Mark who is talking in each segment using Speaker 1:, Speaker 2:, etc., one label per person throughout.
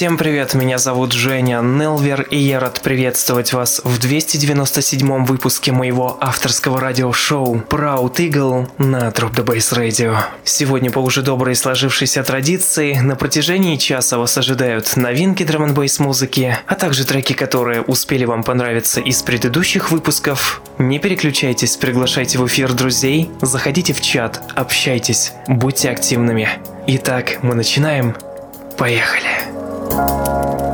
Speaker 1: Всем привет, меня зовут Женя Нелвер, и я рад приветствовать вас в 297-м выпуске моего авторского радиошоу Proud Eagle на Drop the Bass Radio. Сегодня по уже доброй сложившейся традиции на протяжении часа вас ожидают новинки драм н музыки, а также треки, которые успели вам понравиться из предыдущих выпусков. Не переключайтесь, приглашайте в эфир друзей, заходите в чат, общайтесь, будьте активными. Итак, мы начинаем. Поехали. Música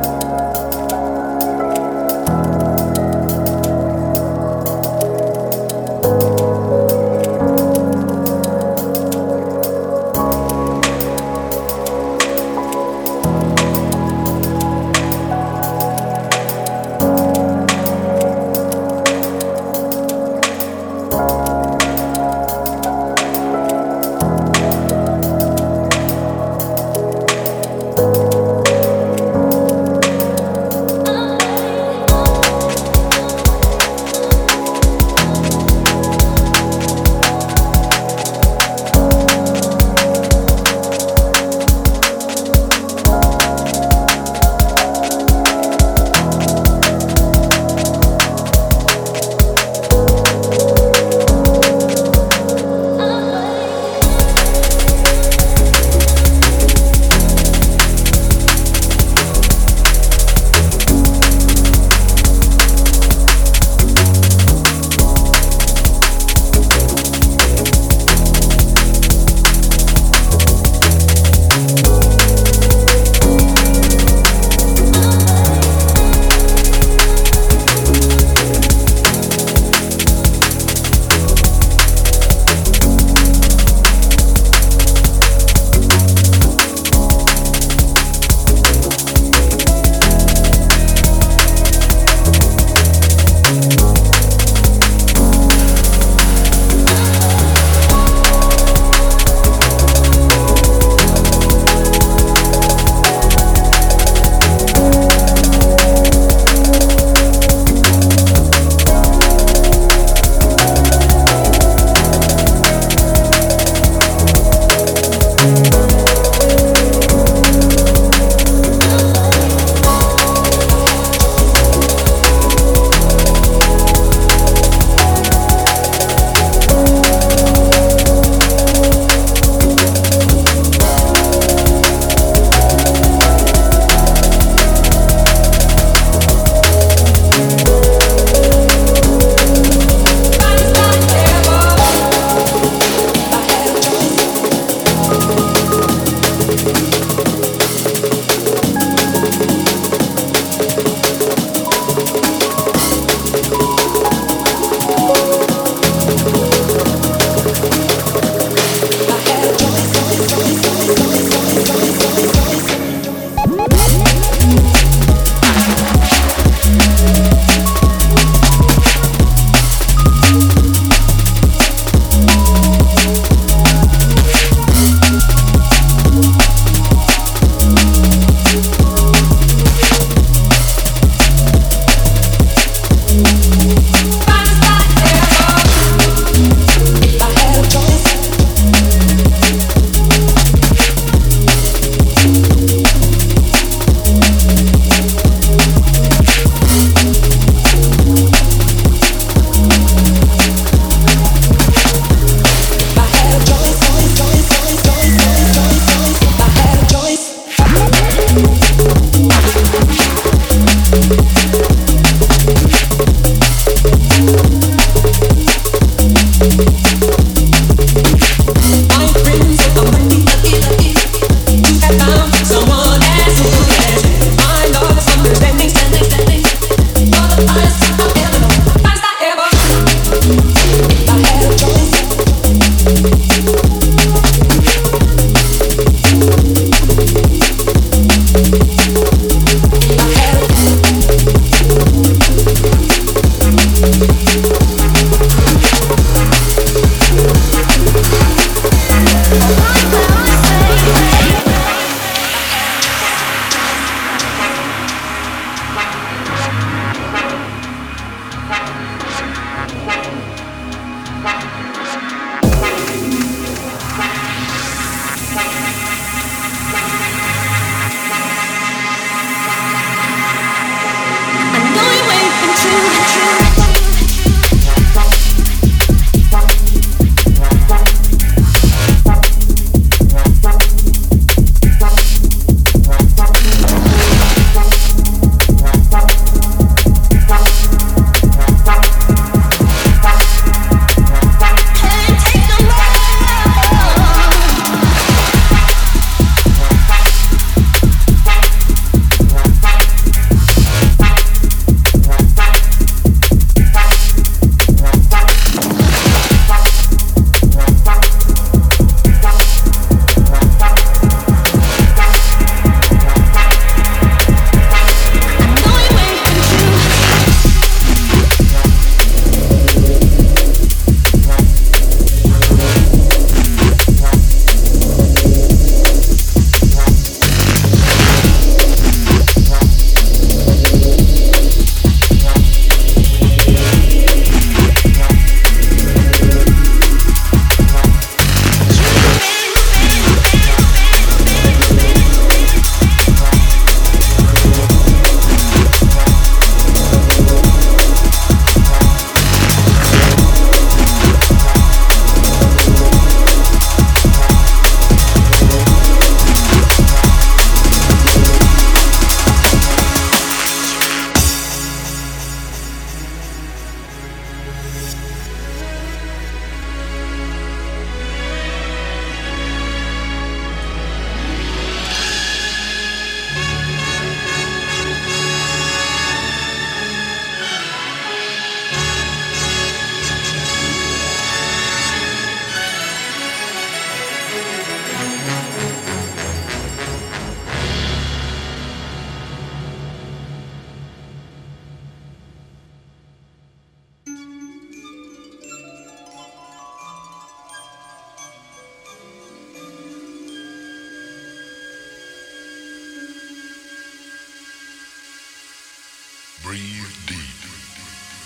Speaker 2: Breathe deep,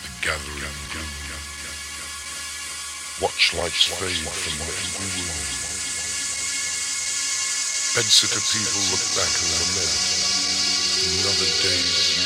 Speaker 2: the gathering gloom. Watch lights fade from every room. Bedsitter people look back and lament. Another day's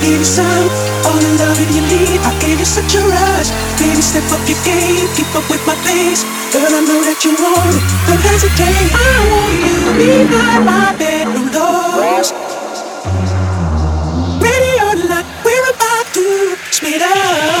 Speaker 3: Give you some, all the loving you need. I gave you such a rush. Baby, step up your game, keep up with my pace. Girl, I know that you want it, don't hesitate. I want you behind my bedroom doors. Ready or not, we're about to speed up.